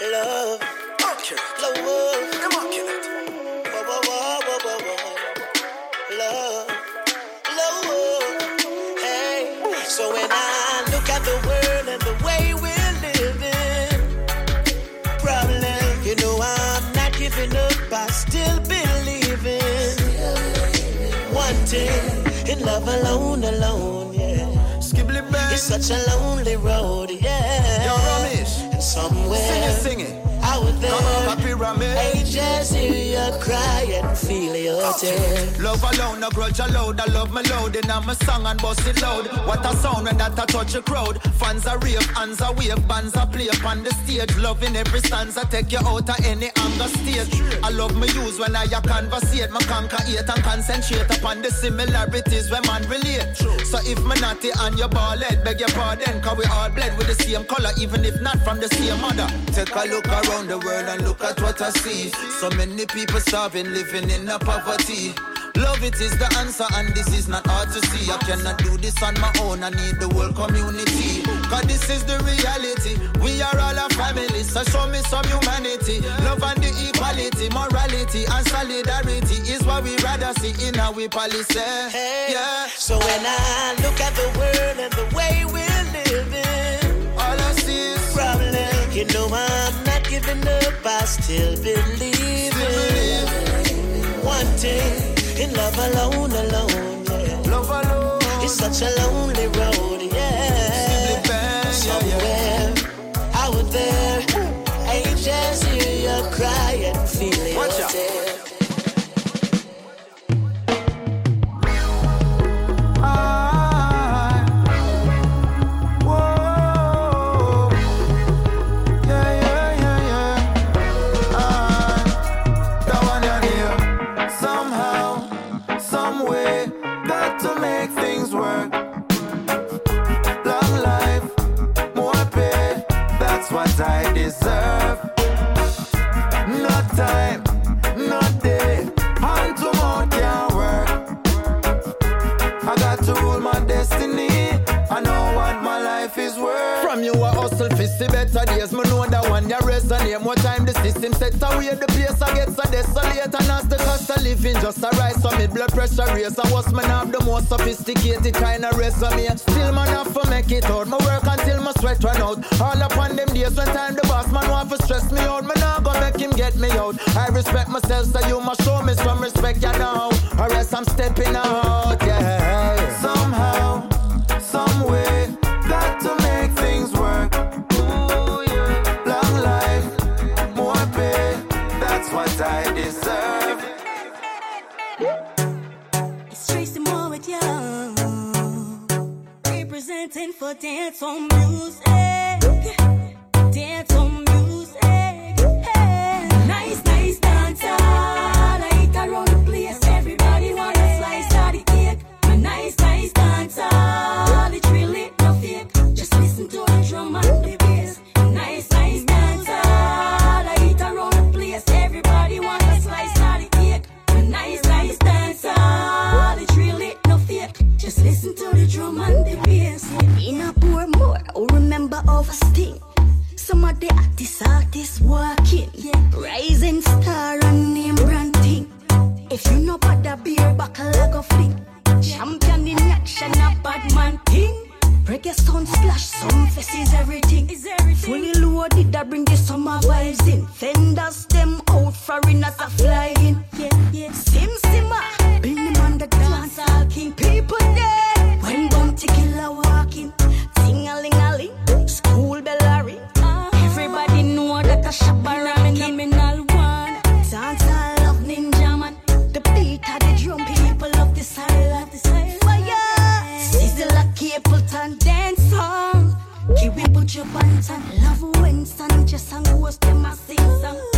love, love, whoa, whoa, whoa, whoa, whoa, whoa. love, love. Hey, so when I look at the world and the way we're living, problem, you know I'm not giving up. I still believing, wanting in love alone, alone, yeah. It's such a lonely road, yeah. Somewhere Sing it, sing it. Out there, Come on, Papi Ramesh. ages hear you cry and feel your tears. Love alone, no grudge allowed. I love my load and I'm a song and bust it loud. What a sound when that a touch a crowd. Fans are rave, hands are wave, bands are play upon the stage. Love in every stanza, take you out of any anger state. I love my use when I a conversate. My conquer and concentrate upon the similarities when man relate. So if me naughty and your ball head, beg your pardon, cause we all bled with the same color, even if not from the same mother. Take a look around the world and look at what I see. So many people starving, living in a poverty. Love it is the answer, and this is not hard to see. I cannot do this on my own, I need the whole community. Cause this is the reality. We are all a family, so show me some humanity. Love and the equality, morality, and solidarity is what we rather see in our policy. Hey, Yeah, So when I look at the world and the way we're living, all I see is problem, you know I'm not giving up. I still believe in wanting in love alone, alone, yeah. love alone. It's such a lonely road, yeah. Bang, yeah, yeah. Somewhere out there, ages hear you cry and feel your Watch out. Hustle see better days. Me know that one you resonate. More time the system set away the place I get so desolate. And as the cost of living just a rise, so me blood pressure raise. And what's man have the most sophisticated kind of resume. Still man have to make it out. Me work until my sweat run out. All upon them days when time the boss man want to stress me out. Me not gonna make him get me out. I respect myself, so you must show me some respect, you know. Or else I'm stepping out, yeah. Representing for dance on music. Dance on music. A sting. Some of the artists, artists walking. Rising star and name brand thing. If you know about the beer buckle, I go fling. Champion in action, a bad man thing. Reggae Sunsplash, some faces, everything. Is everything. Fully loaded, I bring the summer vibes in. Fenders them out, foreigners are flying. Yeah, yeah. Sim ah. bring them on the dance, all king. People there, when Bounty Killer school bell a ring. Everybody know that a Shabba criminal one. Dance all love Ninjaman. The beat of the drum, people love the silence. Fire, sizzle a Capleton dance song. Kiwi Butcher Banton, love Winston, just and ghost them a sing song.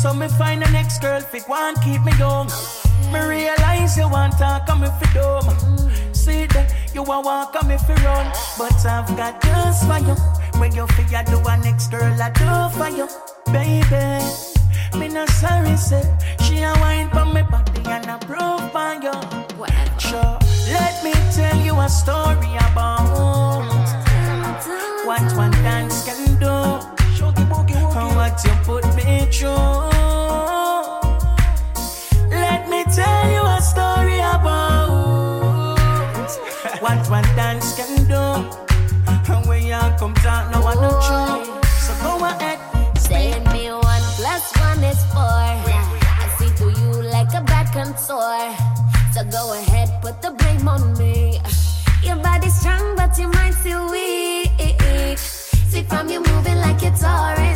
So me find the next girl fit one keep me young. Me realize you want to come if you dumb. See that you want walk come if you run, but I've got just for you. When you figure do a next girl I do for you, baby. Me not sorry say she a wine for me body and I prove for you. Whatever. Sure, let me tell you a story about what one dance can do. And what you put me through. Let me tell you a story about what one dance can do. And when you come talk, no one no true. So go ahead. Saying me one plus one is four. I see through you like a bad contour. So go ahead, put the blame on me. Your body's strong, but your mind still weak. See from you moving like it's orange.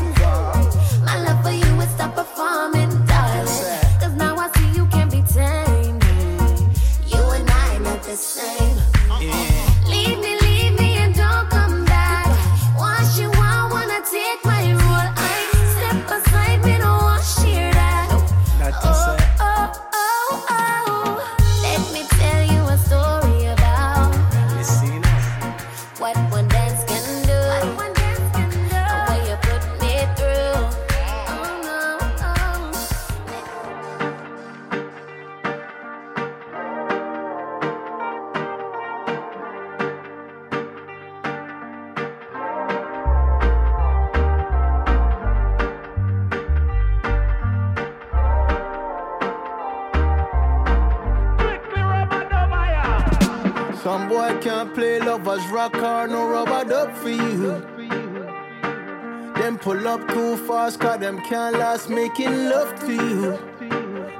Up too fast, cause them can't last making love to you.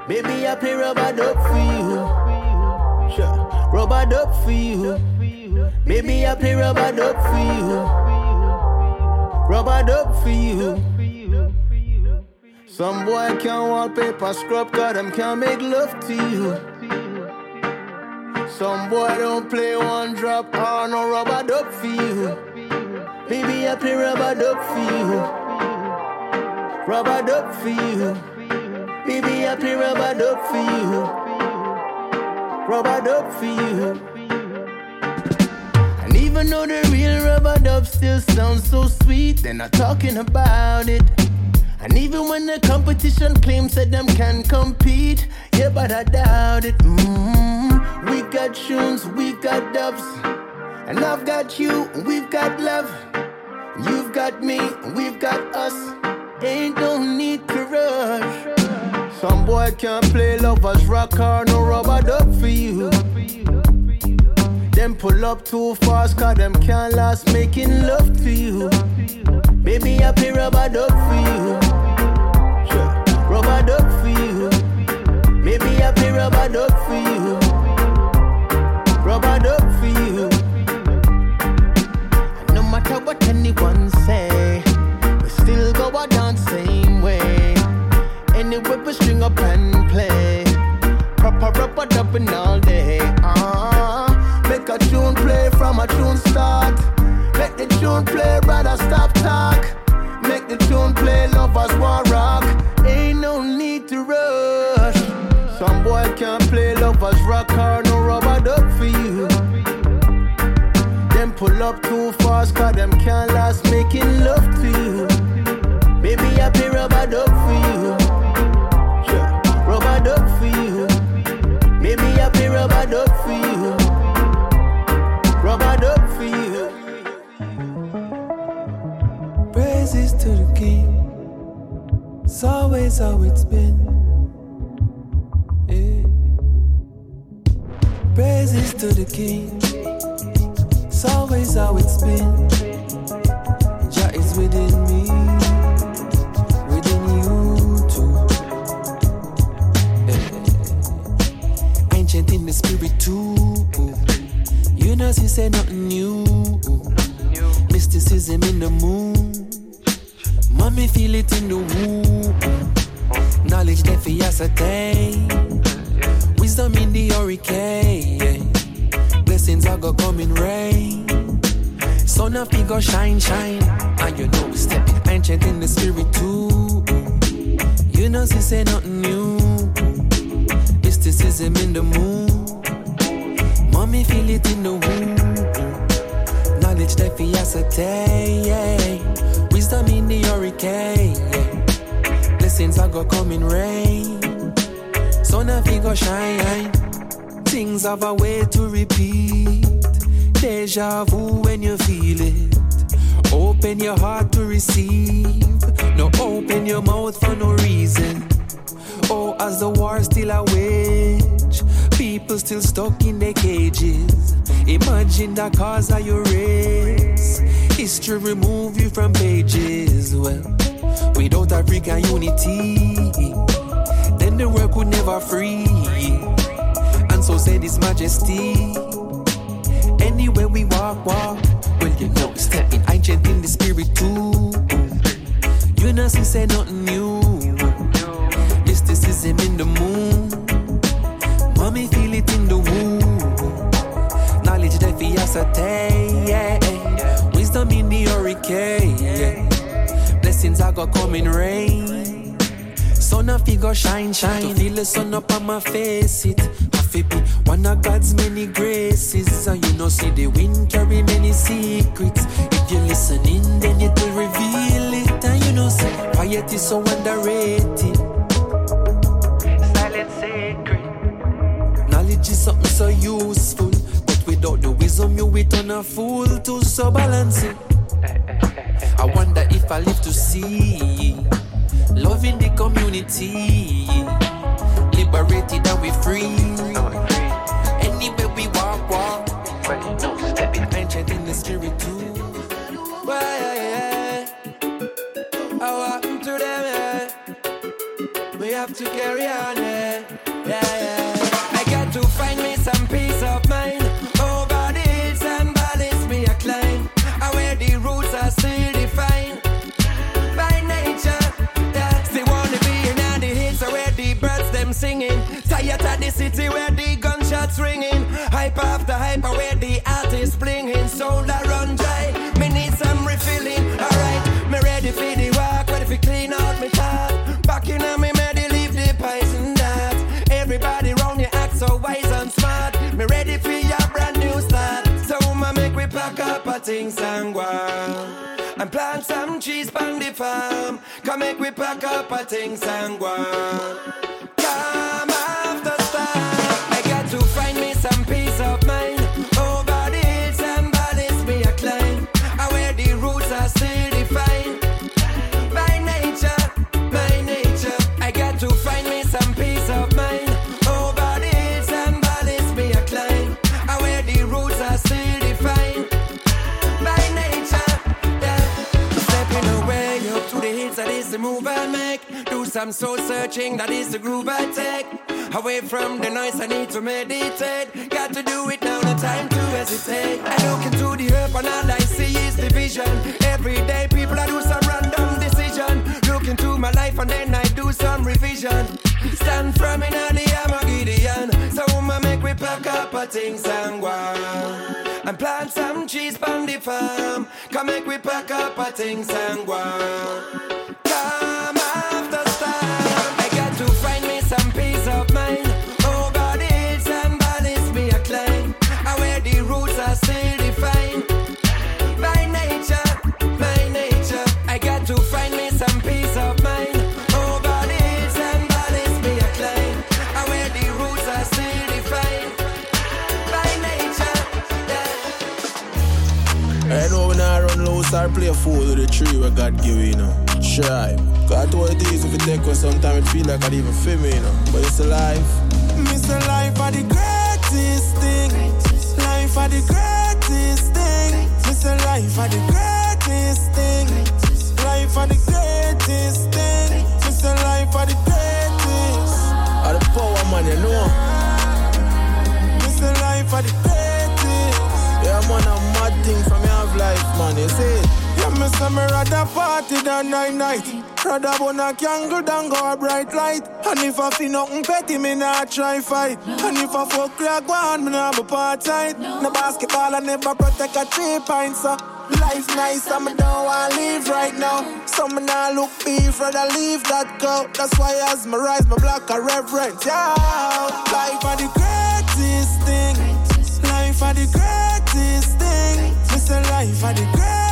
Baby, I play rub a dub for you. Sure. Rub a dub for you. Baby, I play rub a dub for you. Rub a dub for you. Some boy can't wallpaper scrub, cause them can't make love to you. Some boy don't play one drop or no rub a dub for you. Baby, I play rub a dub for you. Rub a dub for you. Baby, I play rub a dub for you. Rub a dub for you. And even though the real rub a dub still sounds so sweet, they're not talking about it. And even when the competition claims that them can compete, yeah, but I doubt it. mm We got tunes, we got dubs, and I've got you, we've got love. You've got me, we've got us. Ain't no need to rush. Some boy can't play lovers rock or no rub a dub for you. Them pull up too fast, cause them can't last making love to you. Baby, I play rub a dub for you. Sure. Rub a dub for you. Baby, I play rub a dub for you. Rub a dub for you. No matter what anyone say, Anyway, we string up and play. Proper rubber dubbing all day. Uh, make a tune play from a tune start. Make the tune play, rather stop talk. Make the tune play, lovers want rock. Ain't no need to rush. Some boy can't play lovers rock or no rub a dub for you. Them pull up too fast, cause them can't last making love to you. Always how it's been. Yeah. Praises to the King. It's always how it's been. Jah is within me, within you too. Eh. Ancient in the spirit too. You know, she say nothing new. Mysticism in the moon. Mommy feel it in the womb. Knowledge that for ascertain. Wisdom in the hurricane. Blessings are gonna come in rain. Sun of go shine, shine. And you know we stepping ancient in the spirit too. You know she say nothing new. Mysticism in the moon. Mommy feel it in the womb. Knowledge that fi ascertain. Wisdom in the hurricane. Blessings are gonna come in rain. Sun of go shine. Things have a way to repeat. Deja vu when you feel it. Open your heart to receive. No open your mouth for no reason. Oh, as the war still a wage, people still stuck in their cages. Imagine the cause of your race. History remove you from pages. Well, without African unity, then the world could never free. And so said His Majesty. Anywhere we walk, walk. Well, you know, it's stepping ancient in the spirit too. You know, she say nothing new. Mysticism in the moon. Mommy feel it in the womb. Knowledge that fi ascertain. Yeah. Wisdom in the hurricane. Blessings are gonna come in rain. Sun a figure shine, shine. To feel the sun up on my face, it have to be one of God's many graces. And you know, see the wind carry many secrets. If you're listening, then it will reveal it. And you know, see, quiet is so underrated. Silent sacred. Knowledge is something so useful, but without the wisdom, you will turn a fool to so balance it. I live to see. Love in the community, things and go Sorry, play a fool with the tree where God give you, you know. Strive. God, what it is, if you take one, sometimes it feel like I'd even feel me, you know. But it's a life. Miss life are the greatest thing. Life are the greatest thing. Mr. life are the greatest thing. Life are the greatest thing. Mr. life are the greatest. Are the power man, you know. Mr. life are the greatest. Yeah, man, I'm mad thing from your so me say me rather party than night night. Rather burn a candle than go a bright light. And if I feel nothing petty, me not try fight. And if I fuck like one, me not be part tight. No basketball, I never protect a three pints. So life nice, I me don't want live right now. So me not look beef, rather leave that go. That's why as me rise, my block a reverence. Yeah, life are the greatest thing. Life are the greatest life are the greatest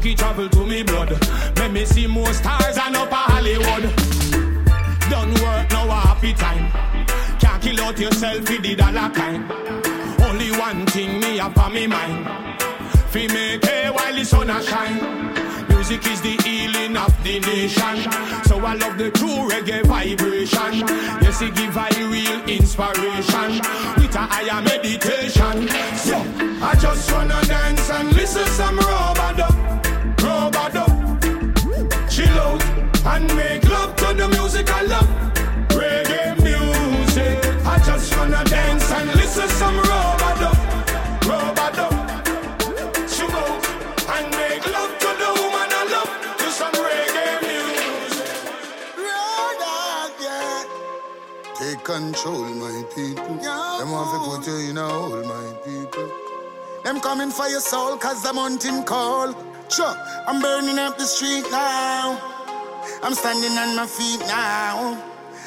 smoke travel to me blood. Make me see more stars and up a Hollywood. Done work, now a happy time. Can't kill out yourself with the dollar kind. Only one thing me have on me mind. Fi make hay while the sun a shine. Music is the healing of the nation. So I love the true reggae vibration. Yes, it give I real inspiration. With a higher meditation. So I just wanna dance and listen some robot and make love to the music I love. Reggae music. I just wanna dance and listen some robot robot chill out and make love to the woman I love to some reggae music. Take control, my people. Them want to put you in a hole, my people. Them coming for your soul, cause the mountain call. Sure, I'm burning up the street now. I'm standing on my feet now.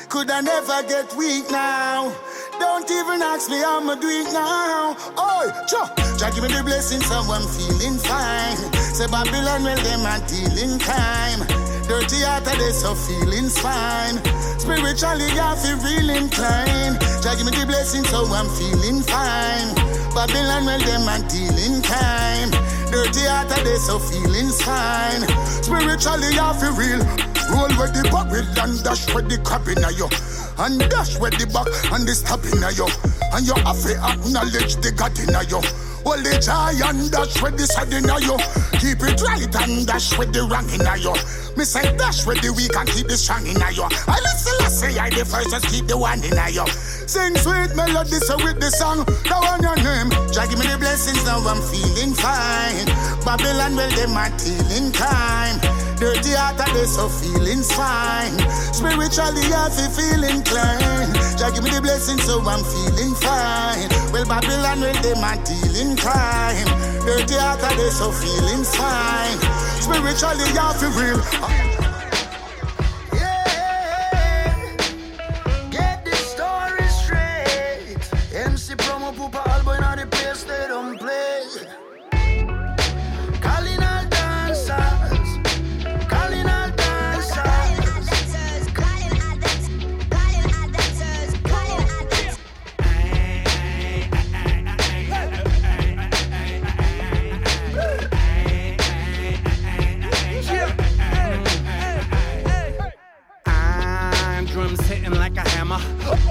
Could I never get weak now? Don't even ask me how I'ma do it now. Oh, sure. Jah give me the blessing, so I'm feeling fine. Say Babylon, well, them are dealing time. Dirty heart, they so feelings fine. Spiritually, I feel real inclined. Jah give me the blessing, so I'm feeling fine. Babylon, well, them are dealing time. Dirty heart, they so feelings fine. Spiritually, I feel real. Roll with the barrel and dash with the crab in you. And dash with the back and the stab in you. And you have to acknowledge the God in you. Hold the giant dash with the side in you. Keep it right and dash with the wrong in you. Me say dash with the weak and keep the strong in you. I listen, I say I the first, just keep the one in you. Sing sweet melody so with the song. Now on your name. Jah give me the blessings, now I'm feeling fine. Babylon, well, them are tilling time. Dirty heart, they so feelings fine. Spiritually, I feel feeling inclined. Jah give me the blessings, so I'm feeling fine. Well, Babylon, well, them are dealing crime. Dirty heart, they so feeling fine. Spiritually, I feel real.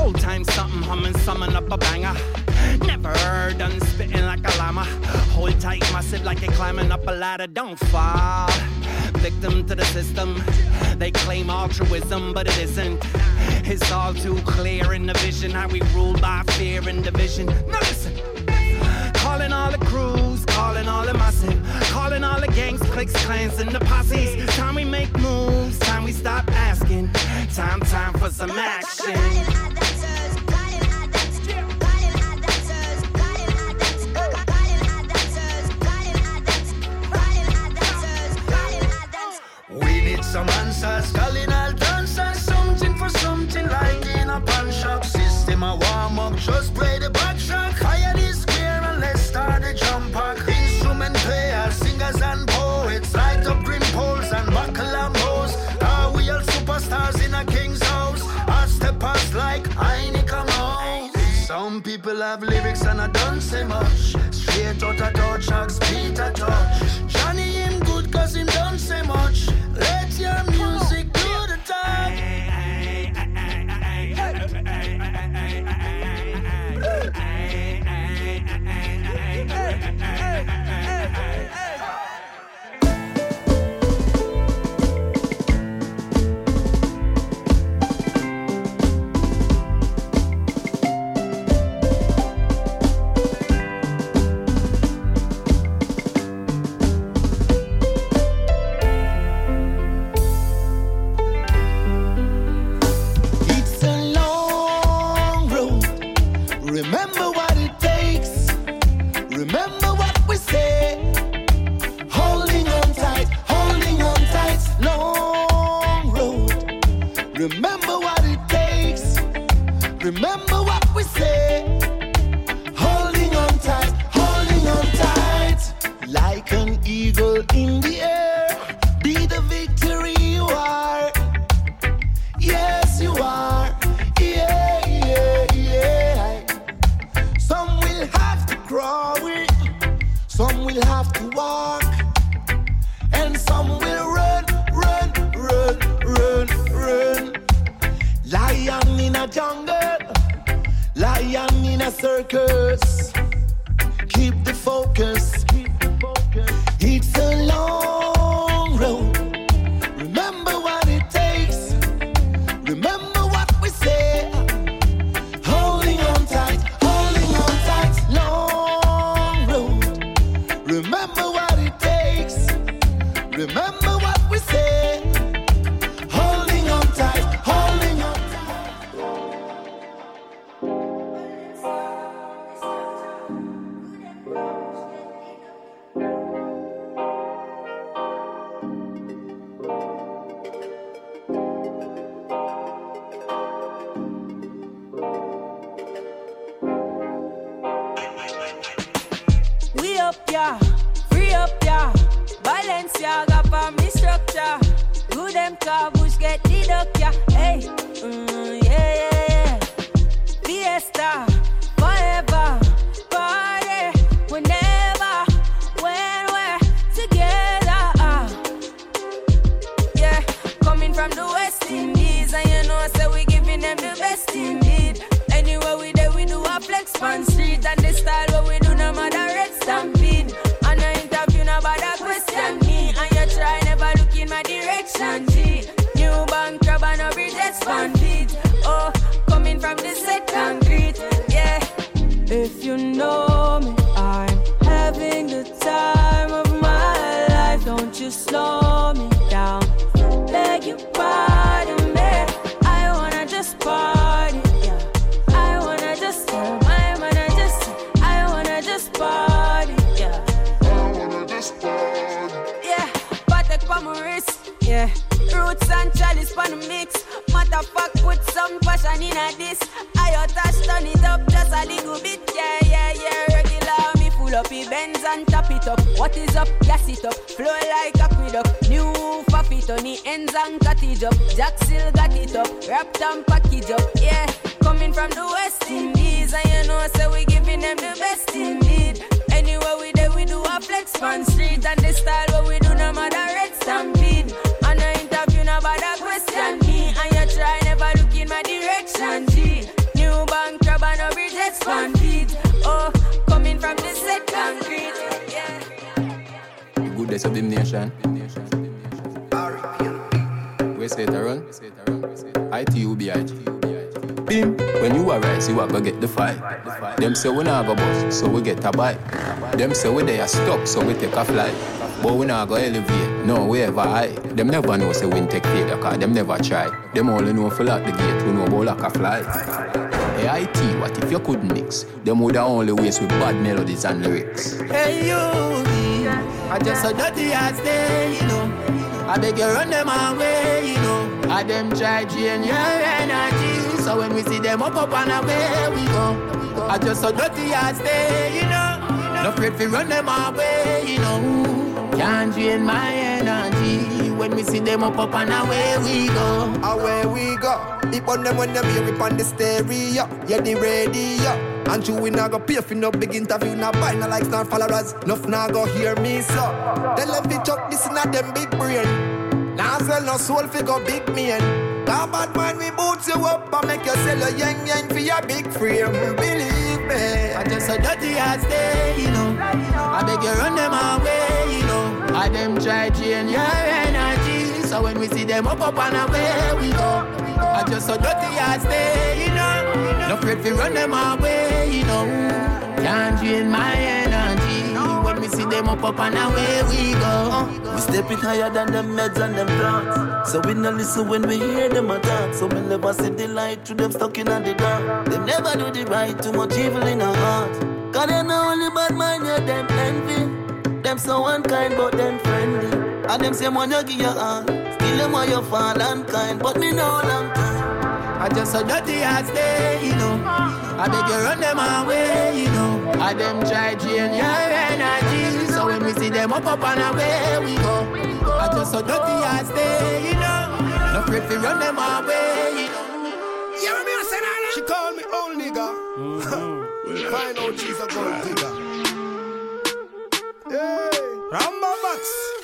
Old time something humming, summon up a banger. Never heard done spitting like a llama. Hold tight, massive like they climbing up a ladder. Don't fall. Victim to the system. They claim altruism, but it isn't. It's all too clear in the vision how we rule by fear and division. Now listen. Calling all the crews, calling all the massive, calling all the gangs, cliques, clans, and the posses. Time we make moves, time we stop asking. Time, time for some action. Some answers, calling all dancers, something for something like in a pan shop. System a warm up, just play the back track. Fire this square and let's start the jump pack. Instrument players, singers and poets, light up green poles and buckle bows. Are we all superstars in a king's house? Our steppers like I need come out. Some people have lyrics and I don't say much. Straight out of beat a touch. Johnny him good cause him don't say much. Let your music Remember up, yeah, free up, yeah. Balenciaga for me structure. Good them car bush get deduct, yeah. Hey, mm, yeah, yeah, yeah. Fiesta, forever, party, whenever, when we're together. ah. Yeah, coming from the West Indies, and you know, say we giving them the best indeed. Anywhere we there, we do a flex on street, and the style G, new bank crab and a bridge expanded. Oh, coming from the set concrete, yeah. If you know full Benz and top it up. What is up? Gas it up. Flow like aqueduct. New faffy on the ends and cut it up. Jack still got it up. Wrapped and package up. Yeah, coming from the West Indies. And you know, so we giving them the best indeed. Anywhere we there, we do a flex on street. And the style what we do, no matter red stampede. And I interview, no bother question Good day, sublimation. We say it run. ITUBIG. Bim. When you arise, you are gonna get the fight. Them say we not go bust, so we get a bite. Them say we they are stuck, so we take a flight. But we not go elevate, no we ever high. Them never know say we take failure, cause them never try. Them only know fill out the gate, who know about like a fly. Hey, IT, what if you could mix? Them would only waste with bad melodies and lyrics. Hey you, I just so dirty ass day, you know. I beg you run them away, you know. I them try drain your energy, so when we see them up up and away we go. I just so dirty ass day, you know. No afraid to run them away, you know. Can't drain my energy when we see them up up and away we go. Away we go. It on them when them hear it on the stereo. Yeah, the radio. And you we not go pay for no big interview, not buy no likes, not followers. Enough now go hear me so. Tell them to chuck this a them big brain. Now sell no soul fi go big man. That bad man we boots you up and make you sell a yang yang for your big frame. Believe me. I just a dirty ass day, you know. I beg you run them away, you know. I them try drain your energy, so when we see them up up and away we go. I just a dirty ass day, you know. No afraid to run them away, you know. Can't drain my energy when we see them up up and away we go. We step it higher than them meds and them drugs. So we no listen when we hear them attack. So we never see the light to them stuck in the dark. They never do the right, too much evil in our heart. Cause they know only bad mind, yeah, them envy. Them so unkind, but them friendly. And them say, man, you give your heart. Still them want you fall kind. but me know long time. I just a dirty ass day, you know. I beg you run them away, you know. I them try drain your energy, so when we see them up up and away we go. I just a dirty ass day, you know. No afraid to run them away, you know. Yeah, me a say that. She call me old nigga. Find out she's a gold digger. Hey, Ramba Box.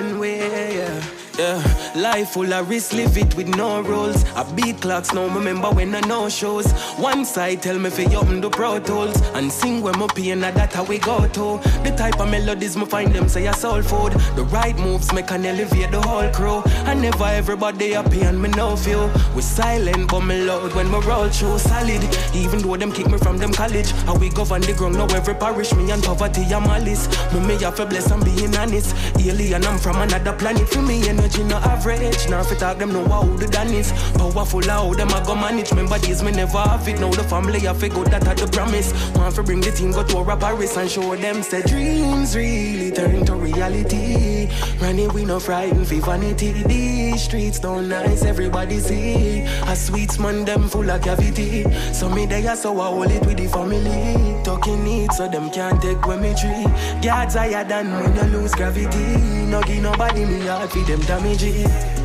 Nation way, yeah. Yeah, life full of risk, live it with no rules. I beat clocks, now remember when I no shows. One side tell me fi open the pro tools and sing when my pain, and that how we go to. The type of melodies me find them say a soul food. The right moves make an elevate the whole crew. I never everybody happy and me no feel. We silent but me loud when we roll through solid. Even though them kick me from them college, how we govern the ground now every parish me and poverty a malice. Me me have to bless and being honest. Alien I'm from another planet for me energy no average. Now if you talk them know how the done is. Powerful how them I go manage. Remember days me never have it. Now the family I figure that I the promise. Want to bring the team go to a Paris and show them say dreams really turn to reality. Running we no frightened for vanity. These streets don't nice, everybody see. A sweet man them full of cavity. So me they are so I hold it with the family. Talking it so them can't take when me tree. God's higher than when you lose gravity. No give nobody me heart for them damage it.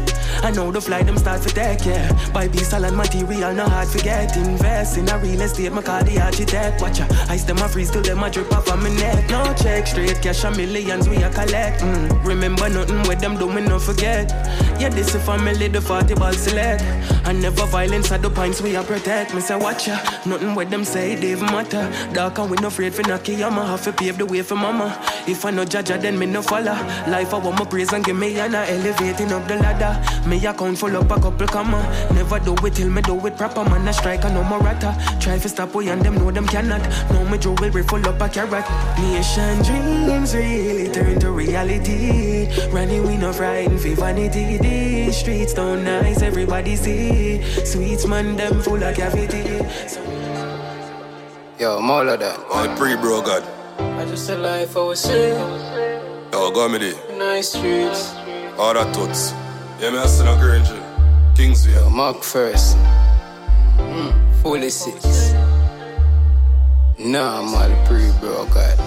I know the fly them start to take, yeah. Buy piece and material, no hard to get. Invest in a real estate, my car the architect. Watch ya, ice them a freeze till them a drip off of my neck. No check, straight cash a millions we a collect. Mm. Remember nothing with them do me no forget. Yeah, this is family, the 40 ball select. And never violence at the points we a protect. Me say watch ya, nothing with them say they matter. Dark and we no afraid for knocky, I'ma have to pave the way for mama. If I no judge her, then me no follow. Life I want my praise and give me an elevating up the ladder. Account full up a couple comma. Never do it till me do it proper. Man, I strike and no more rata. Try to stop we and them know them cannot. No me jewelry full up a carrot. Nation dreams really turn to reality. Running we no frightened for vanity. These streets don't nice, everybody see. Sweets man, them full of cavity. Yo, more of that. I pre bro God. I just a life I was saying. Yo, go me there. Nice streets. All that toots. Yeah, me a son Granger. Kingsville. Yo, Mark first. Mm, fully six. Nah, I'm all pre bro God.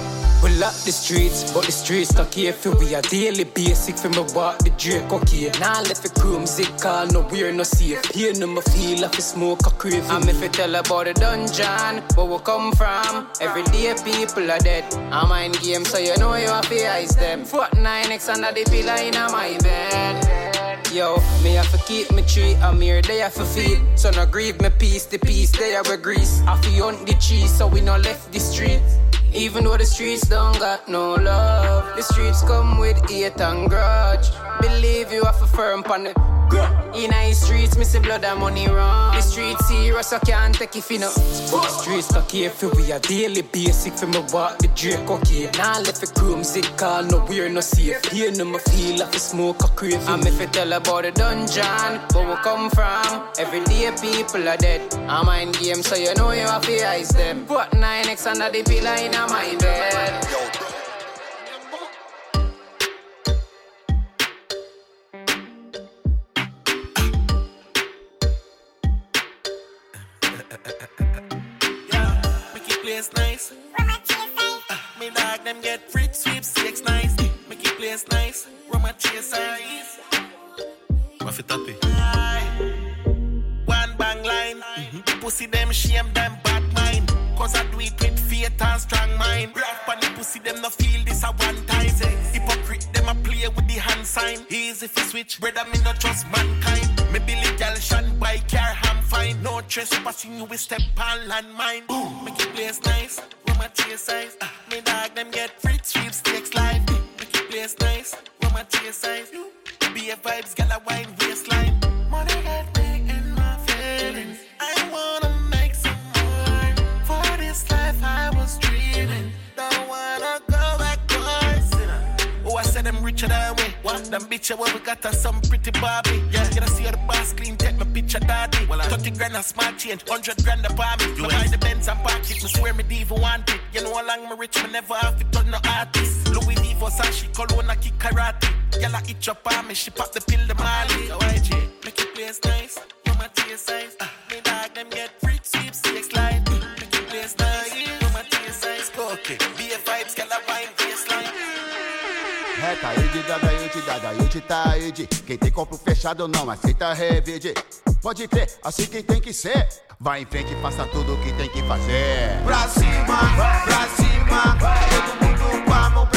We lock the streets, but the streets not here for we are daily basic for me walk the Drake okay. Now let the crew music call no we're no safe. Here no me feel like a smoke a craving. I'm if you tell about the dungeon, where we come from. Every day people are dead. I mind game so you know you have to ice them. Fort 9x under the pillar in my bed. Yo, me have to keep me tree, I'm here, they have to feed. So no grieve me peace, the peace, they have a grease. I feel on the cheese, so we no left the street. Even though the streets don't got no love, the streets come with hate and grudge. Believe you have a firm on the in the streets, me see blood and money run. The streets serious, I can't take if you know. The streets not here for we are daily basic for me walk the Drake okay. Now left the crew music call no we're no safe. Here no me feel like a smoke a craving. I'm if you tell about the dungeon, where we come from. Every day people are dead. I mind game, so you know you have to ice them. Put 9x under the pillar in my bed. Chase. What it? One bang line. Pussy them shame them bad mind. Cause I do it with faith and strong mind. Rough on the pussy them no feel this a one time. Hypocrite them a play with the hand sign. Easy fi switch, brother me not trust mankind. Me Billy gal shan by car ham fine. No trespassing you will step on landmine. Boom, make it place nice. Roma chase eyes. Uh, me dog them get free sweepstakes Eyes. Be a vibes, gal a wine waistline. Them richer than we. What? Them bitch, where we got us some pretty Barbie. Yeah, you see how the boss clean, take my picture, daddy. Well, 30 grand a smart change, 100 grand a palm. You buy the Benz and park it, me swear me diva want it. You know how long me rich, me never have to turn no artist. Louis V, Versace, Cologne, I kick karate. Girl, I eat your palm, me she pop the pill, the Mali. So YG, make it place nice. You my tear size. Uh, tá Ed, dada, Ed, dada, Ed, tá Ed. Quem tem corpo fechado não aceita revide. Pode crer, assim que tem que ser. Vai em frente e faça tudo o que tem que fazer. Pra cima, pra cima, todo mundo com a mão pra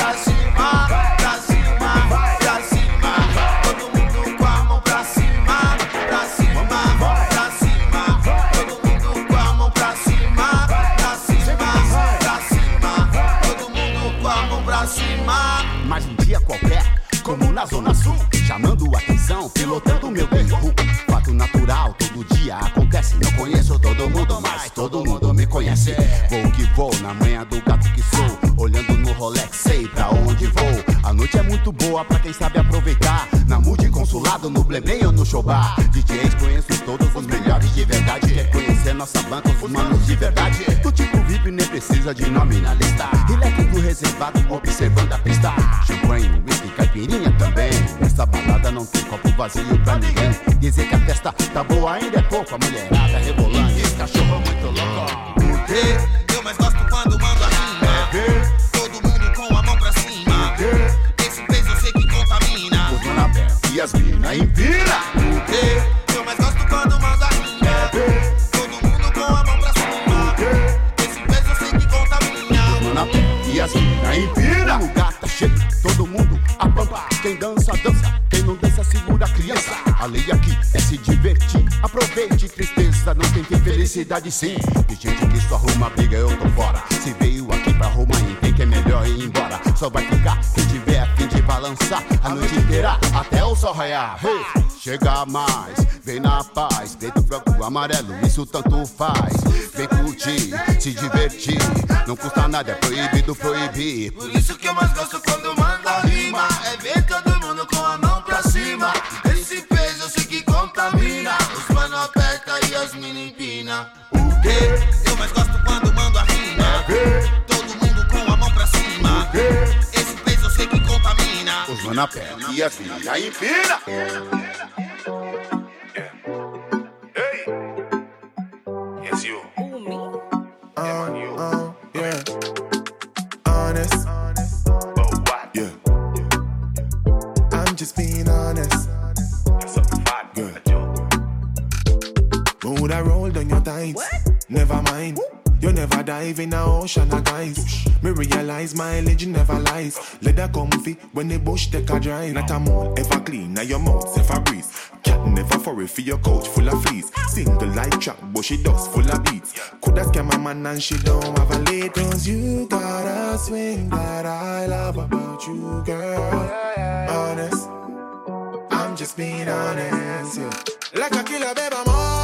allí felicidade sim. De gente que só arruma briga, eu tô fora. Se veio aqui pra Roma, tem que é melhor ir embora. Só vai ficar quem tiver a fim de balançar a noite inteira até o sol raiar. Hey, chega mais, vem na paz. Preto, branco, amarelo, isso tanto faz. Vem curtir, se divertir. Não custa nada, é proibido proibir. Por isso que eu mais gosto quando manda rima. Empina. Porque eu mais gosto quando mando a rima. Todo mundo com a mão pra cima. Esse peso eu sei que contamina. Os mano aperta e as mina empina. Dive in the ocean of guys. Me realize mileage never lies. Leather comfy when the bush take a drive. Not a mole ever clean, now your mouth ever breeze. Cat never furry for your couch full of fleas. Single light trap, but she dust full of beats. Coulda scam a man and she don't have a late. Cause you got a swing that I love about you, girl. Honest, I'm just being honest. Yeah. Like a killer, babe, I'm obsessed.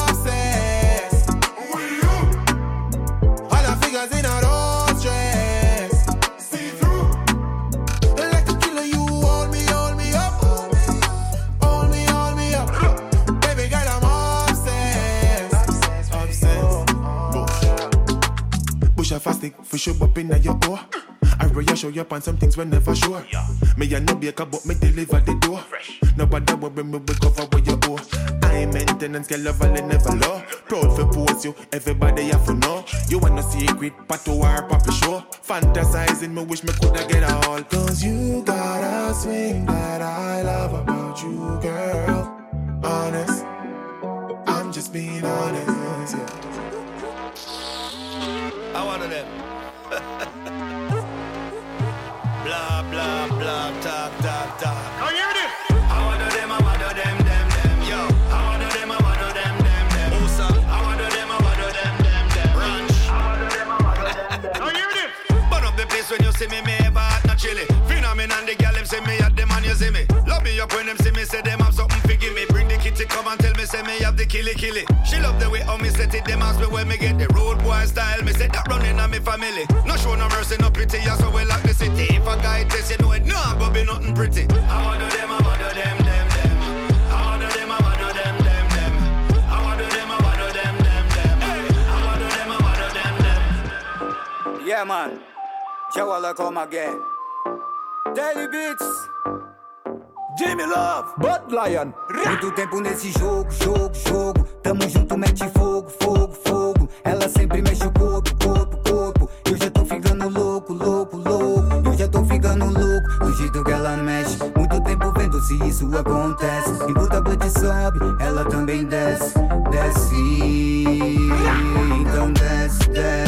Bush a stick, fish up up in your door. I really show you up on some things we never sure. Yeah. Me a no baker, but me deliver the door. Nobody worry me, we cover what you owe. I maintenance, girl, level and never low. Proud for post you, everybody have to know. You want a secret, but to our puppy show. Fantasizing, me wish me coulda get all. Cause you got a swing that I love about you, girl. Honest, I'm just being honest, yeah. I wanted them. blah, blah, blah, talk, talk, talk. Say me have the killy killy. She love the way how me set it, them ask me where me get the road boy style. Me say that running on me family. No show no mercy, no pity, yeah, so we like the city. If a guy test you know it, nah, but be nothing pretty. I I wanna them. I I wanna them, them, them. Yeah, man. Chawala come again. Daily Beats. Jimmy Love. Bud Lion. Muito tempo nesse jogo, jogo, jogo. Tamo junto, mete fogo, fogo, fogo. Ela sempre mexe o corpo, corpo, corpo. Eu já tô ficando louco, louco, louco. Eu já tô ficando louco. Do jeito que ela mexe. se isso acontece. Enquanto a noite sobe, ela também desce, desce. Então desce, desce.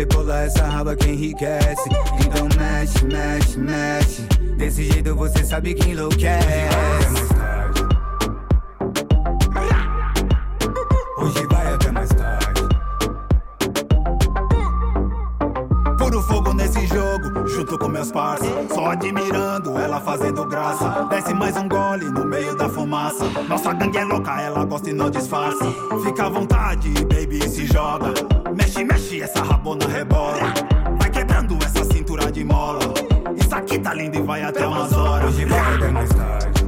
Rebola essa raba que enriquece. Então mexe, mexe, mexe. Desse jeito você sabe que enlouquece. Hoje vai até mais tarde. Puro fogo nesse jogo, junto com meus parceiros. Só admirando ela fazendo graça. Desce mais um gole no meio da fumaça. Nossa gangue é louca, ela gosta e não disfarça. Fica à vontade, baby, se joga. Mexe, mexe, essa rabona rebola. Vai quebrando essa cintura de mola. Isso aqui tá lindo e vai até umas horas. Hoje vai até mais tarde.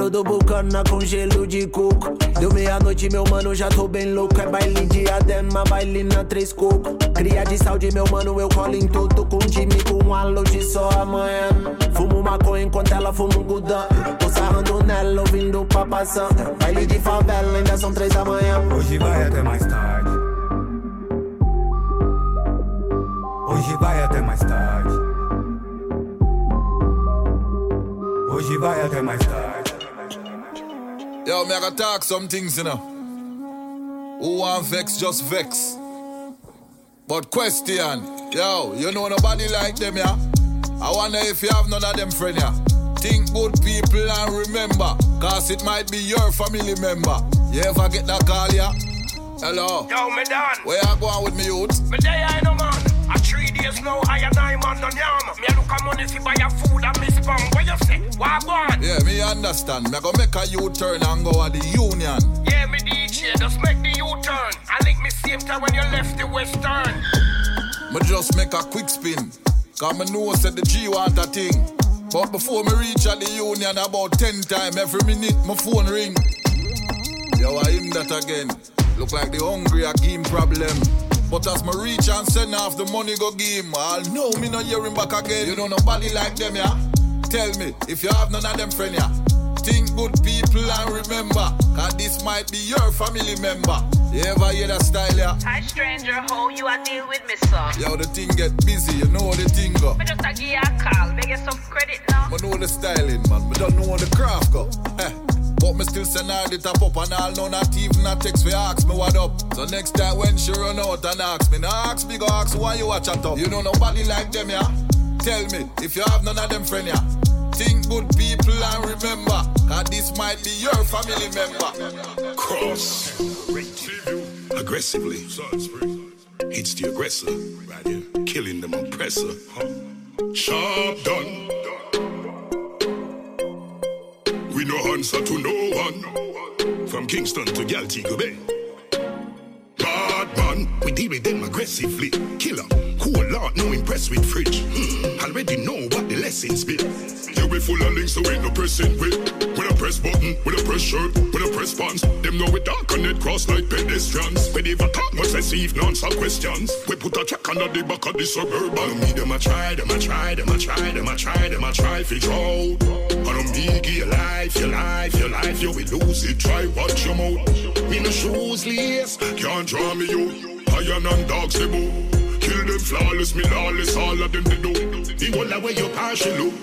Sacaram do bucana com gelo de coco. Deu meia-noite, meu mano, já tô bem louco. É baile de adema, baile na três coco. Cria de saúde, meu mano, eu colo em tudo. Com time, com alô de só amanhã. Fumo maconha enquanto ela fuma um gudã. Tô sarrando nela, ouvindo papação. Baile de favela, ainda são três da manhã. Hoje vai até mais tarde. Hoje vai até mais tarde. Hoje vai até mais tarde. Yo, me I gotta talk some things, you know. Who want vex, just vex. But question, yo, you know nobody like them, yeah? I wonder if you have none of them friend, yeah? Think good people and remember, cause it might be your family member. You ever get that call, yeah? Hello? Yo, me done. Where you going with me, youth? Me day I know man. Days now, I and I man done yam. Me a look at money fi buy a food and me spam. What you say? What go on? Yeah, me understand. Me go make a U-turn and go at the union. Yeah, me DJ, just make the U-turn. I link me same time when you left the western. Me just make a quick spin. Cause me know said the G want a thing. But before me reach at the union about 10 time every minute my phone ring. Yo, I him that again. Look like the hungry a game problem. But as me reach and send off the money go give him, I'll know me not hear him back again. You know nobody like them, yeah? Tell me if you have none of them friend, yeah? Think good people and remember, cause this might be your family member. You ever hear that style, yeah? Hi stranger, how you a deal with me, sir? Yo, the thing get busy, you know the thing go. Me just a give you a call, beg you some credit now. I know the styling, man. Me don't know how the craft go. Eh. But me still send all the top up and all know not even a text for ask me what up. So next time when she run out and ask me, nah ask me go ask why you watch a top. You know nobody like them, yeah? Tell me if you have none of them friend, yeah? Think good people and remember, cause this might be your family member. Cross. Aggressively. It's the aggressor. Right here. Killing them oppressor. Sharp done. We no answer to no one. From Kingston to Galtigo Bay. Bad man, we deal with them aggressively. Killer, cool lot, no impressed with fridge. Hmm, already know what the lessons be. You be full of links, so ain't no pressing with. With a press button, with a press shirt, with a press pants. Them know we dark and it cross like pedestrians. We never talk much receive no answer questions. We put a check under the back of the suburban. Me them a try, them a try, them a try, them a try, them a try, figure out. I don't me give your life, your life, your life, you will lose it. Try watch your mouth. Me no shoes lace, can't draw me you. Iron and dogs they. Them flawless, me lawless, all of them they do. The whole away your partial loot.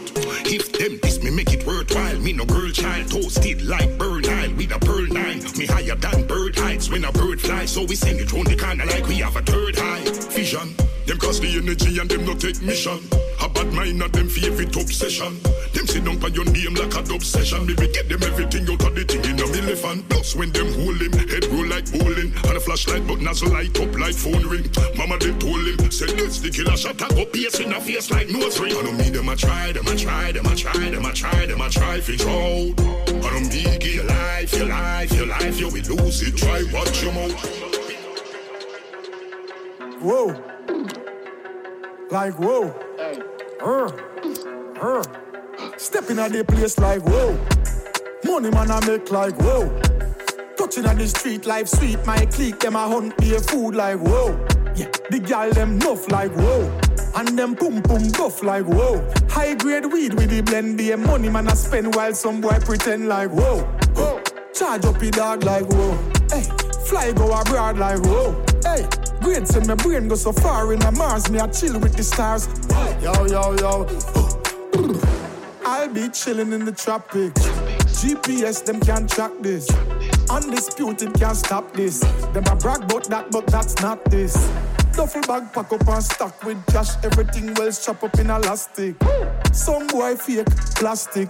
If them this me make it worthwhile, me no girl child, toasted like burn oil with a pearl nine. Me higher than bird heights when a bird flies, so we send it round the corner like we have a third eye. Vision, them cost the energy and them no take mission. Bad mind and them favorite obsession. Them sit down on your name like a dub session. Me we get them everything out of the thing in a elephant. Plus when them hold him, head roll like bowling. And a flashlight but nozzle light up like phone ring. Mama they told him, said this the killer shot I go pierce in a face like nose ring. I don't mean them I try, them I try, them I try, them I try, them I try fish out. I don't mean give your life, your life, your life, you will lose it. Try watch your mouth. Whoa. Like whoa. Uh, uh. Stepping at the place like whoa. Money man I make like whoa. Touching on the street life sweet. My clique them a hunt be a food like whoa. Yeah, the gal them nuff like whoa. And them pum pum buff like whoa. High grade weed with the blend, the money man I spend while some boy pretend like whoa. whoa. Charge up your dog like whoa. Hey, fly go abroad like whoa. Hey, grades in my brain go so far in the Mars, me I chill with the stars. Yo yo yo. I'll be chilling in the tropics. GPS, them can't track this. Undisputed can't stop this. Them a brag about that, but that's not this. Duffel bag pack up and stock with cash. Everything well strap up in elastic. Some boy fake plastic.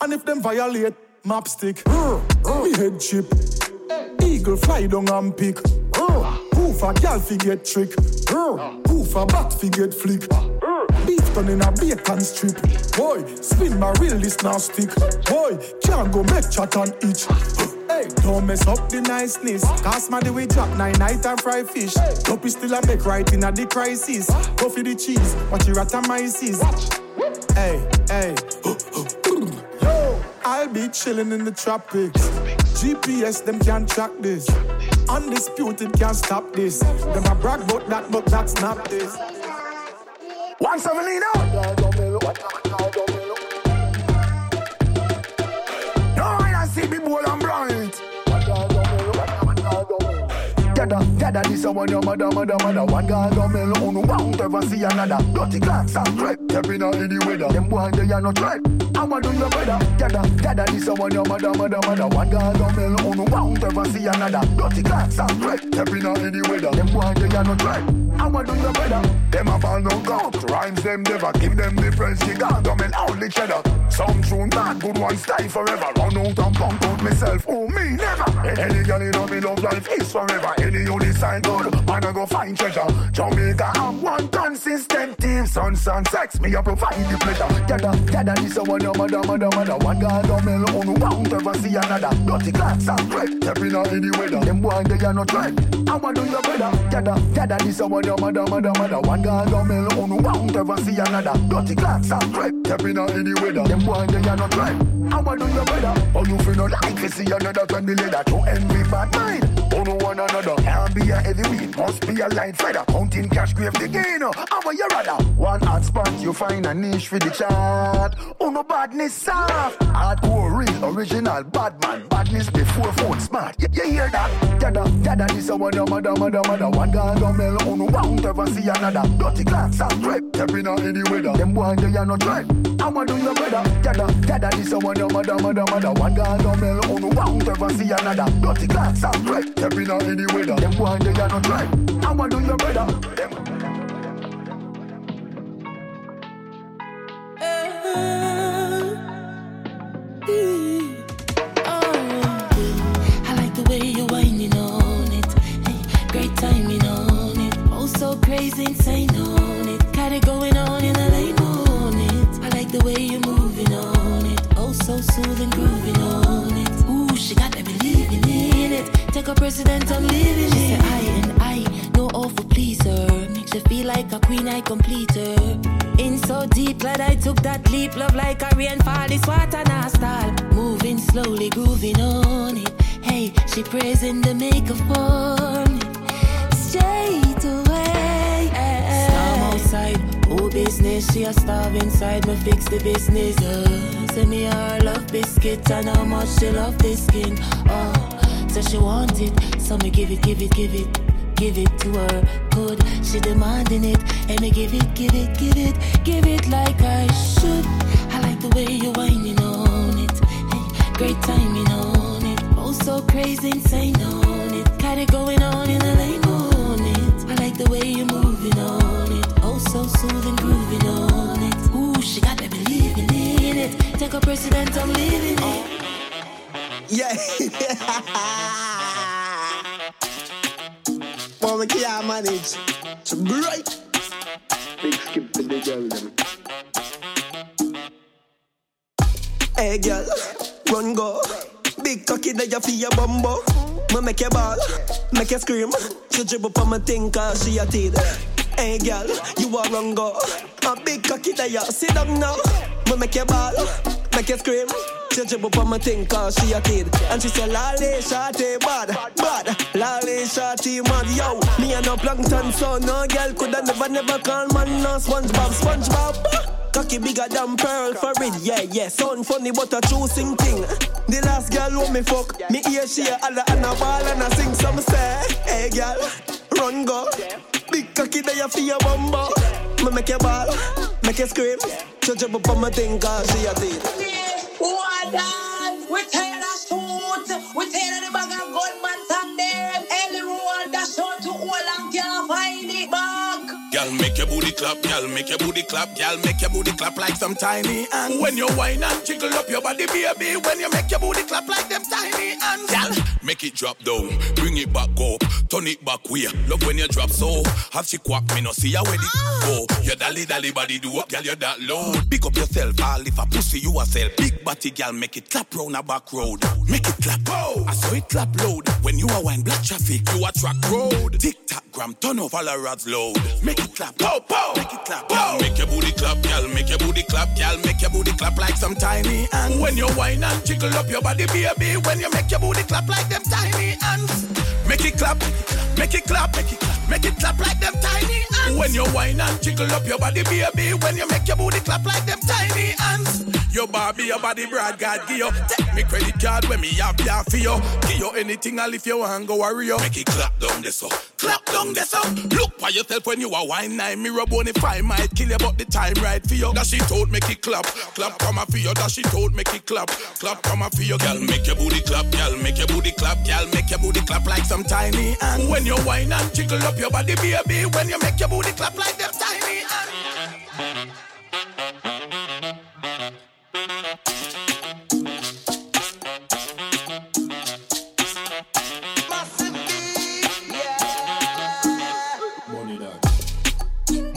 And if them violate, map stick. Me head chip. Eagle fly down and pick. A gal fi get trick. Uh, Poof a bat fi get flick. Beef done in a bacon strip. Boy, spin my real this now stick. Boy, can't go make chat and itch. Hey, don't mess up the niceness. My the way drop nine night and fry fish. Dopey still a make right in a the crisis. Go for the cheese, watch your atomizes. Hey, hey. Yo, I'll be chilling in the tropics. GPS, them can't track this. Undisputed can't stop this. Them a brag about that, but that's not this. One seventeen No, I don't see me bold and bright. Dada, dada, this a one your mother, mother, mother. One guy don't mail on won't ever see another. Dirty clocks and crap, stepping out any weather. Them boy they are not right. I'ma do your better. Dada, dada, this a one your mother, mother, mother. One guy don't mail on won't ever see another. Dirty clocks and crap, stepping out any weather. Them boy they are not right. I'ma do your better. Them a fall no count. Rhymes them never give them the. You got them and only cheddar. Some tune bad, good ones stay forever. Run out and pump out myself. Oh me never. Any girl in me love life is forever. Any you decide good, man I go find treasure. Jamaica have one consistent team. Son, son, sex me I provide the pleasure. Dada, dada, this a one mother, mother, mother. One girl don't mail on won't ever see another. Dirty clocks and crap, stepping out any weather. Them boy they are not right. I'ma do your better. Dada, dada, this a one mother, mother, mother. One girl don't mail on won't ever see another. Dirty clocks and crap, stepping out any weather. Them boy they are not right. I'ma do your better. Oh you feel no like to see another twenty leather. To envy bad mind. One another. Can't be a heavyweight, must be a light feather. Counting cash grave the gain. Uh, How are you rather? Uh. One hot spot, you find a niche for the chart. Oh no badness soft. Hardcore real, original, bad man. Badness before phone smart. You, you hear that? Dada, dada, this a one mother, mother, mother. One guy don't mail, oh no, won't ever see another. Dirty clocks and crap, stepping out any weather. Them boy, they are not right. I'ma your better. Dada, dada, this a one mother, mother, mother. One guy don't mail, oh no, won't ever see another. Dirty clocks and crap, stepping out any weather. Them boy, they are not right. I'ma do your. Them I like the way you're whining on it. Hey, great timing on it. Oh, so crazy, insane on it. Take a president, I'm leaving she it. Said, I and I, no awful pleaser. Makes you feel like a queen, I complete her. In so deep, glad I took that leap. Love like a rainfall, this water now style. Moving slowly, grooving on it. Hey, she praising the maker for me. Straight away. Storm outside, oh business. She a starve inside, me fix the business. Uh, send me her love biscuit and how much she love this skin. Oh, so she want it, so me give it, give it, give it. Give it to her, good. She demanding it, and me give it, give it, give it, give it like I should. I like the way you're whining on it, great timing on it. Oh, so crazy, insane on it. Got it going on in a lane on it. I like the way you're moving on it. Oh, so soothing, grooving on it. Ooh, she got me believing in it. Take a president, I'm leaving it. Yeah. Well, we can't manage. It's bright. Big skip to the girl. Hey girl, run go. Big cocky that you feel your bumbo. Me make you ball, make you scream. She dribble on my thing cause she a teed. Hey girl, you a run go. A big cocky that you sit down now. Me make you ball, make you scream. She jib up on my thing cause she a kid. And she say, Lolly, shawty, bad, bad. Lolly, shawty, mad, yo. Me and no plankton, so no girl coulda never, never call man no SpongeBob, SpongeBob. Cocky bigger than pearl for it, yeah, yeah. Sound funny, but a true thing. The last girl who me fuck, me ear she a holla and a ball and I sing some say, hey girl, run go. Big cocky there for your bumbo. Me make you ball, make you scream. Judge up on my thing cause she a did. Dance? We tear the suit. We tear the bag of gunman from them. Every road that short to all and can't find it. Your booty clap, girl, make your booty clap, girl, make your booty clap like some tiny ants. When you whine and jiggle up your body, baby, when you make your booty clap like them tiny ants. Girl, make it drop down, bring it back up, turn it back way. Love when you drop so, have she quack me no see how where it go. Your dolly dolly body do up, girl, you're that low. Pick up yourself, all if a pussy you a sell. Big body, girl, make it clap round a back road. Make it clap, oh, I saw it clap load. When you a wine black traffic, you a track road. Tick tock gram, turn off all the rods load. Make it clap, pow pow, make it clap, pow. Make your booty clap, girl, make your booty clap, girl, make your booty clap like some tiny ants. When you whine and jiggle up your body, baby, when you make your booty clap like them tiny ants. Make it clap, make it clap, make it clap, make it clap like them tiny ants. When you whine and jiggle up your body, baby, when you make your booty clap like them tiny ants. Your Barbie, your body broad, God give you. Take me credit card when me have ya for you. Give you anything, I'll if you want go worry you. Make it clap down this up, clap down this up. Look for yourself when you are wine nine. mirror rub on if I might kill you, but the time right for you. That she told make it clap, clap come for you. That she told make it clap, clap come for you. Girl, make your booty clap, girl, make your booty clap, girl, make your booty clap like some tiny ants. When you whine and jiggle up your body, baby, when you make your booty clap like them tiny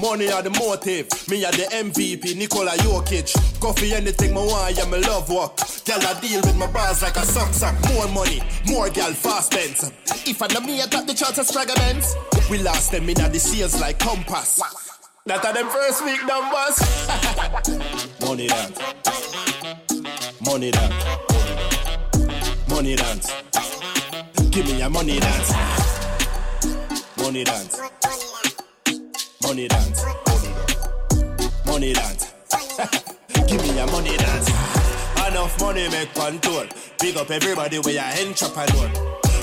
Money are the motive, me are the MVP, Nikola Jokic. Coffee anything my want, yeah, me love work. Girl, I deal with my bars like a sock sack. More money, more girl, fast spends. If I know me, I got the chance of fragments. We lost them in the seals like compass. That are them first week numbers. money dance. Money dance. Money dance. Give me a money dance. Money dance. Money dance. Money dance. Give me a money dance. Enough money make control. Big up everybody where your entrepreneur.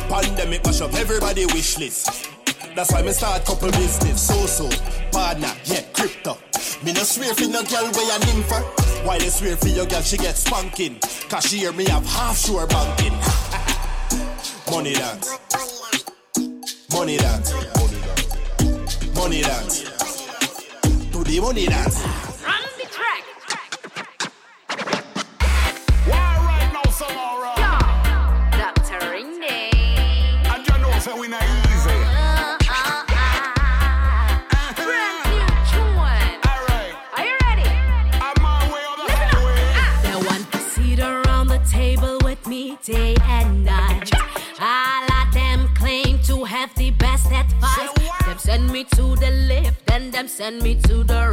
Pandemic mash up everybody wish list. That's why me start couple business. So so, partner, yeah, crypto. Me no swear for no girl where you nympher. Why they swear for your girl she get spanking? Cause she hear me have half sure banking. money dance. Money dance. Money dance. To the money dance. Run the track. Why right now, some alright? Send me to the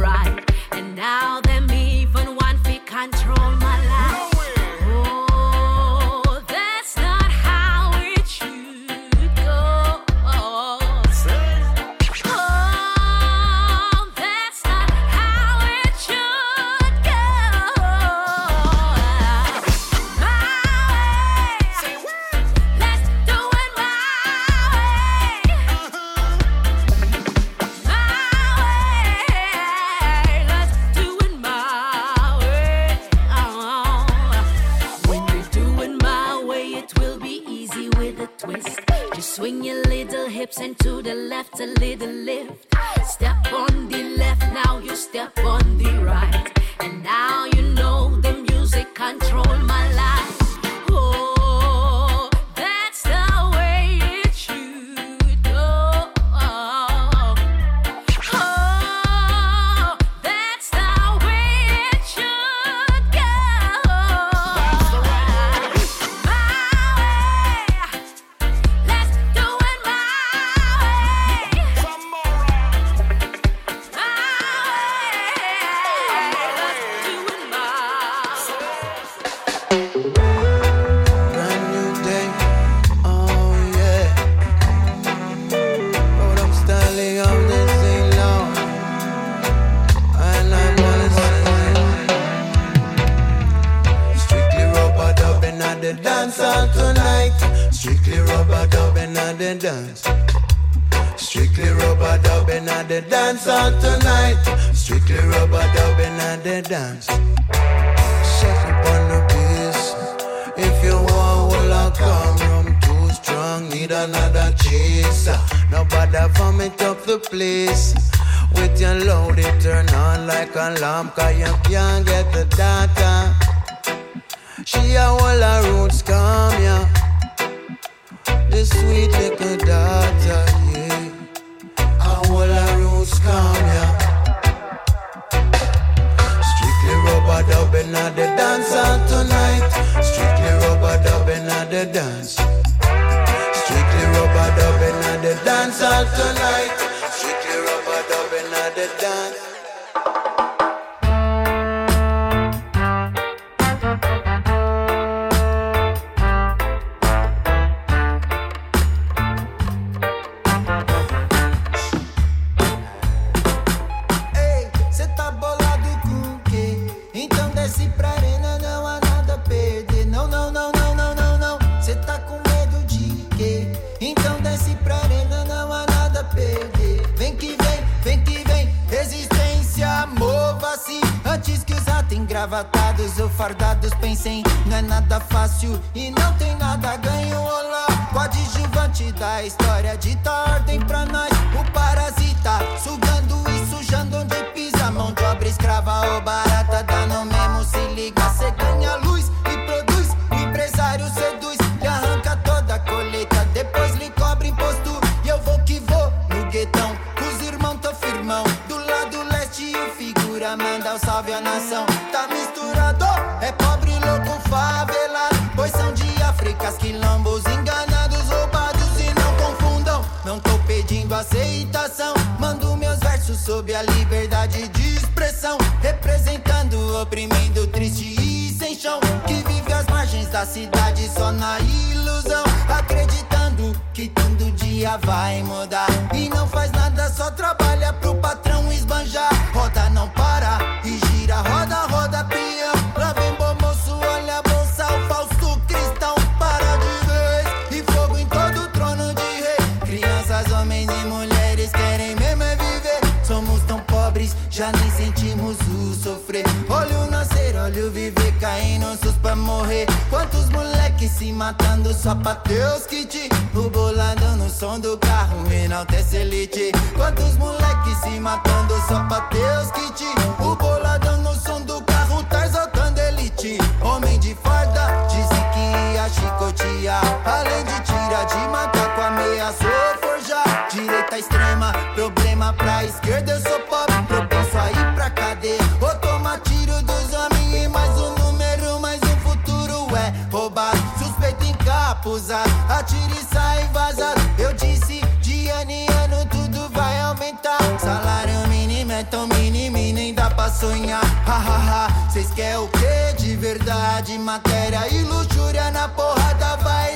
another chaser. Uh, nobody vomit up the place. With your load, it turn on like a lamp, cause you can't get the data. She a whole her roots come, yeah. The sweet little daughter, yeah. A whole her roots come, yeah. Strictly rub a dubbing at the dance tonight. Strictly rub a dubbing at the dance. Rub a dubbing at the dance all tonight. Strictly rub a dubbing at the dance. Engravatados ou fardados pensem, não é nada fácil e não tem nada ganho. Olá, coadjuvante da história, dita ordem pra nós. O parasita, sugando e sujando onde pisa. Mão de obra escrava ou barata, dá no mesmo. Se liga, cê ganha sob a liberdade de expressão. Representando, oprimindo, triste e sem chão. Que vive às margens da cidade só na ilusão. Acreditando que todo dia vai mudar. E não faz nada, já nem sentimos o sofrer. Olha o nascer, olha o viver, caindo sus pra morrer. Quantos moleques se matando só pra Deus que te. O bolado no som do carro, enaltece elite. Quantos moleques se matando só pra Deus que te. O boladão no som do carro, tá exaltando elite. Homem de farda, disse que ia chicotear. Além de tirar de macaco, ameaçou forjar. Direita extrema, problema pra esquerda, eu sou atira e sai vazado. Eu disse, de ano em ano tudo vai aumentar. Salário mínimo é tão mínimo e nem dá pra sonhar. Ha ha ha, cês quer o que de verdade? Matéria e luxúria na porrada vai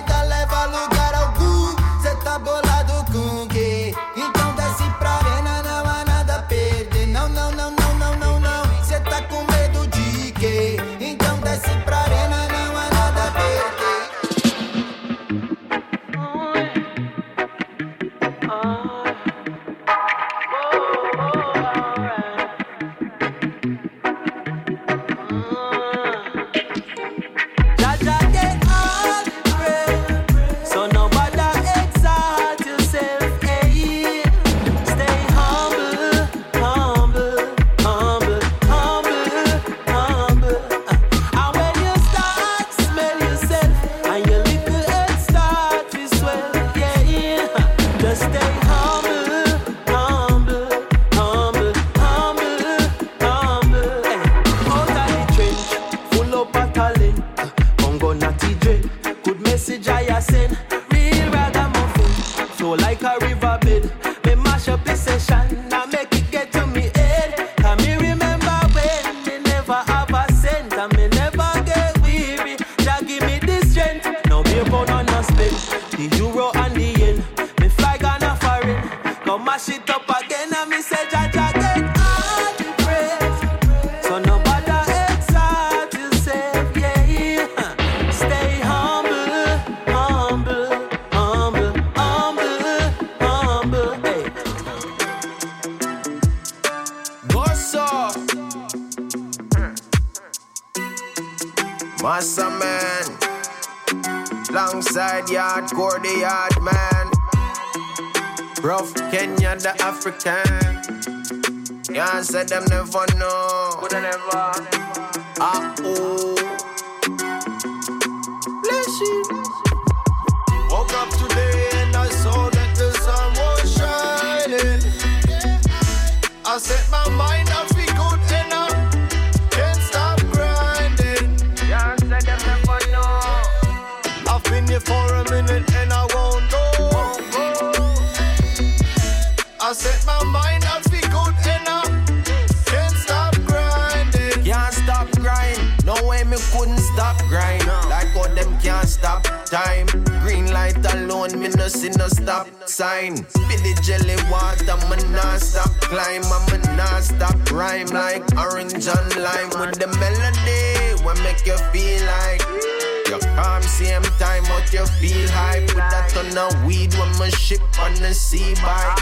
yard, core the yard man. Rough Kenya, the African. Yeah, I said them never know. Woulda never. Ah, oh. Bless you. See no stop sign. Billy jelly water, me non stop climb. I'm non stop rhyme like orange and lime with the melody. What make you feel like you calm same time, but you feel hype with that ton of weed when my ship on the sea bike.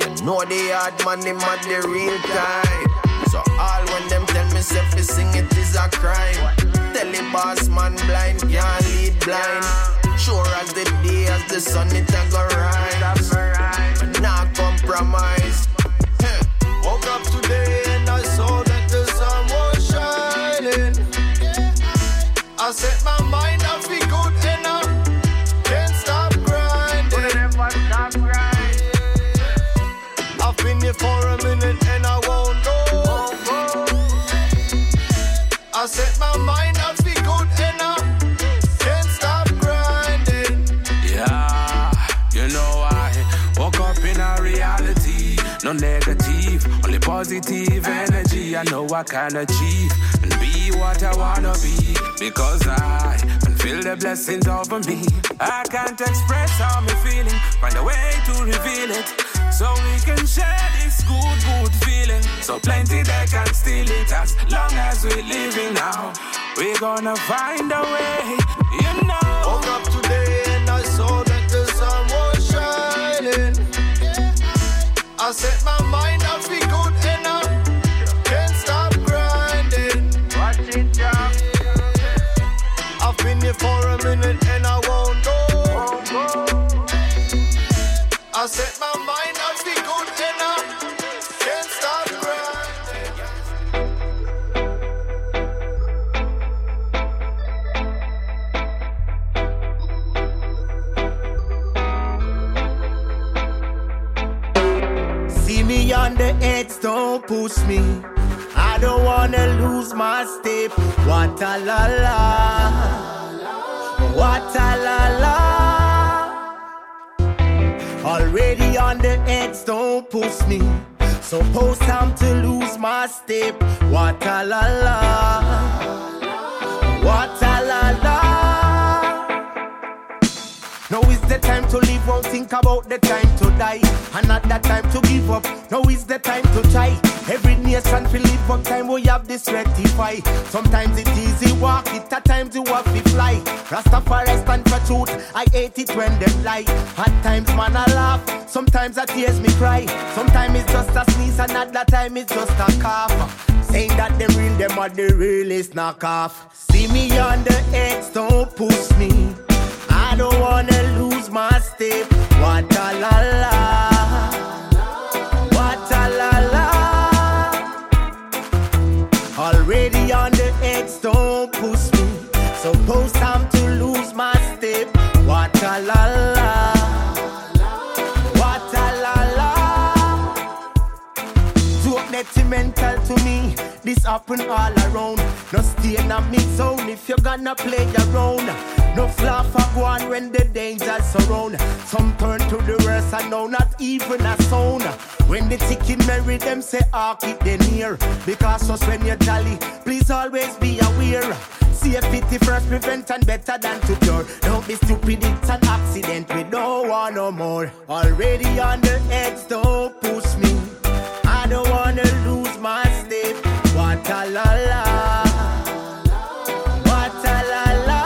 You know the hard man, the real time. So all when them tell me fi sing it is a crime. Tell the boss man blind can't lead blind. Sure as the day as the sun it a go rise. Not compromise. Woke up today and I saw that the sun was shining. I set my No negative, only positive energy. I know I can achieve and be what I wanna be because I can feel the blessings over me. I can't express how I'm feeling, find a way to reveal it so we can share this good, good feeling. So plenty they can steal it as long as we're living now. We're gonna find a way, you know. I set my mind off be good enough. Can't stop grinding. Watch it drop. I've been here for a minute and I won't go. I set my push me. I don't wanna lose my step. What a la la. What a la la. Already on the edge, don't push me. Suppose time to lose my step. What a la la. Now is the time to live, won't think about the time to die. And not the time to give up. Now is the time to try. Every nation feel live up time we have this rectify. Sometimes it easy walk it, at times you have to fly. Rastafari stand for truth. I hate it when them lie. At times man I laugh, sometimes I tears me cry. Sometimes it's just a sneeze, and at that time it's just a cough. Saying that them real, them are the realest knockoff. See me on the edge, don't push me. Don't wanna lose my step. What a la la. What a la la. Already on the edge, don't push me. Suppose time to lose my step. What a la. Too detrimental to me. This happen all around. No stay in a mid zone if you're gonna play around. No fluff for go on when the dangers surround. Some turn to the worst and now not even a sound. When the ticket marry them say, ah, keep them near. Because us when you're jolly, please always be aware. Safety first, prevention better than to cure. Don't be stupid, it's an accident. We don't want no more. Already on the edge, don't push me. I don't wanna lose my step. What a la la. What a la la.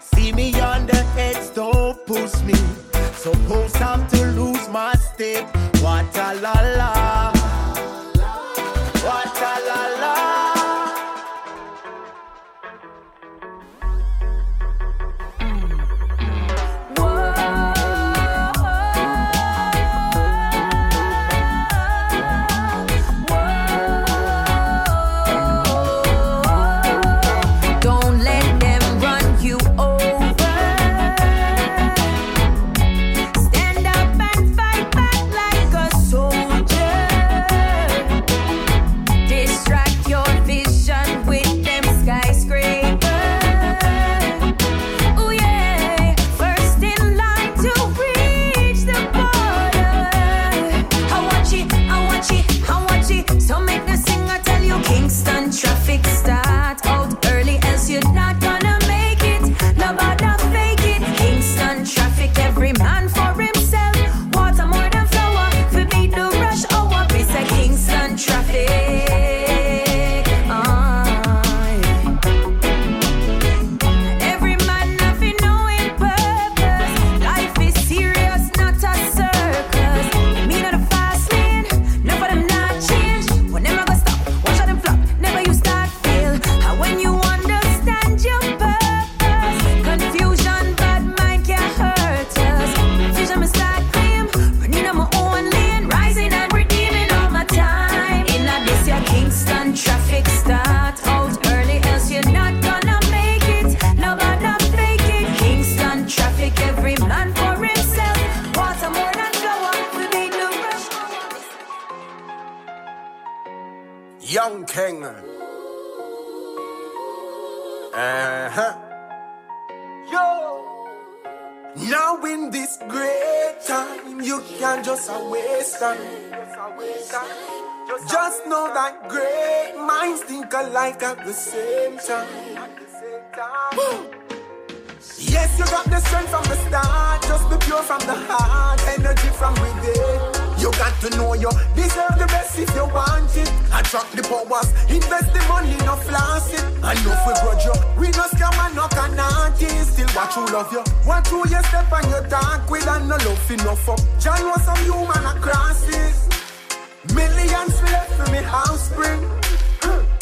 See me on the edge, don't push me. Suppose I'm to lose my step. What a la la. King. Uh huh. Yo. Now in this great time, you can just a waste time. Just know that great minds think alike at the same time. Yes, you got the strength from the start. Just be pure from the heart. Energy from within. You got to know you deserve the best if you want it. Attract the powers, invest the money, no floss it. If we grudge you, we no scam and no canati. Still watch who love you. Watch who you step and you talk with and no love enough up. John was some human crosses. Millions left for me house spring.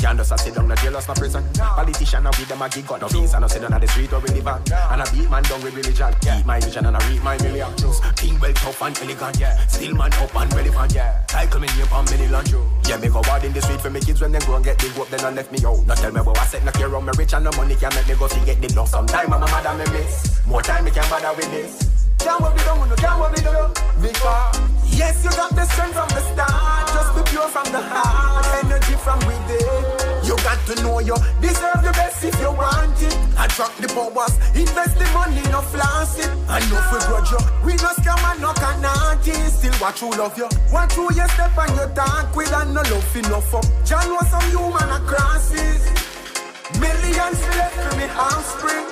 Can't just sit down, no jailers, no prison. Politician, no with them a gig, got no visa, no sit down at the street where we live on. And I beat man down with religion. Keep my vision and I reap my millions. King well tough and elegant, yeah. Still man up and relevant, yeah. Title me name on many lunch, Yeah, me go hard in the street for me kids when they grow and get big up, then I left me out. Not tell me what I said, no care on me rich and no money can make me go to get the love. Sometime I'm a mother me miss. More time me can bother with this. Can't worry, don't no, can't worry, no, no. Because yes, you got the strength from the start. Just be pure from the heart, energy from within. You got to know you deserve the best if you want it. Attract the powers, invest the money, no floss it. I know if we grudge you, we no scam and no canati. Still watch who love you, watch who you step and you talk with and no love enough up. John was some human crosses. Millions left for me offspring.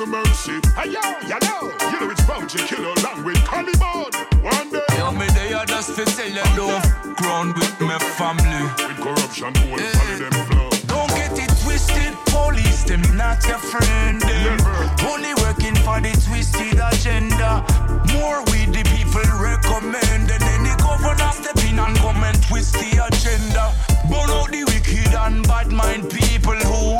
No mercy. Hey yo, you know, you know it's bounty killer along with Caliban. One day. Yo, me there just to sell you love. Ground with my family. With corruption, will follow them flow. Don't get it twisted, police them not your friend. Them. Only working for the twisted agenda. More we the people recommend, and then the governor step in and come and twist the agenda. Burn out the wicked and bad mind people who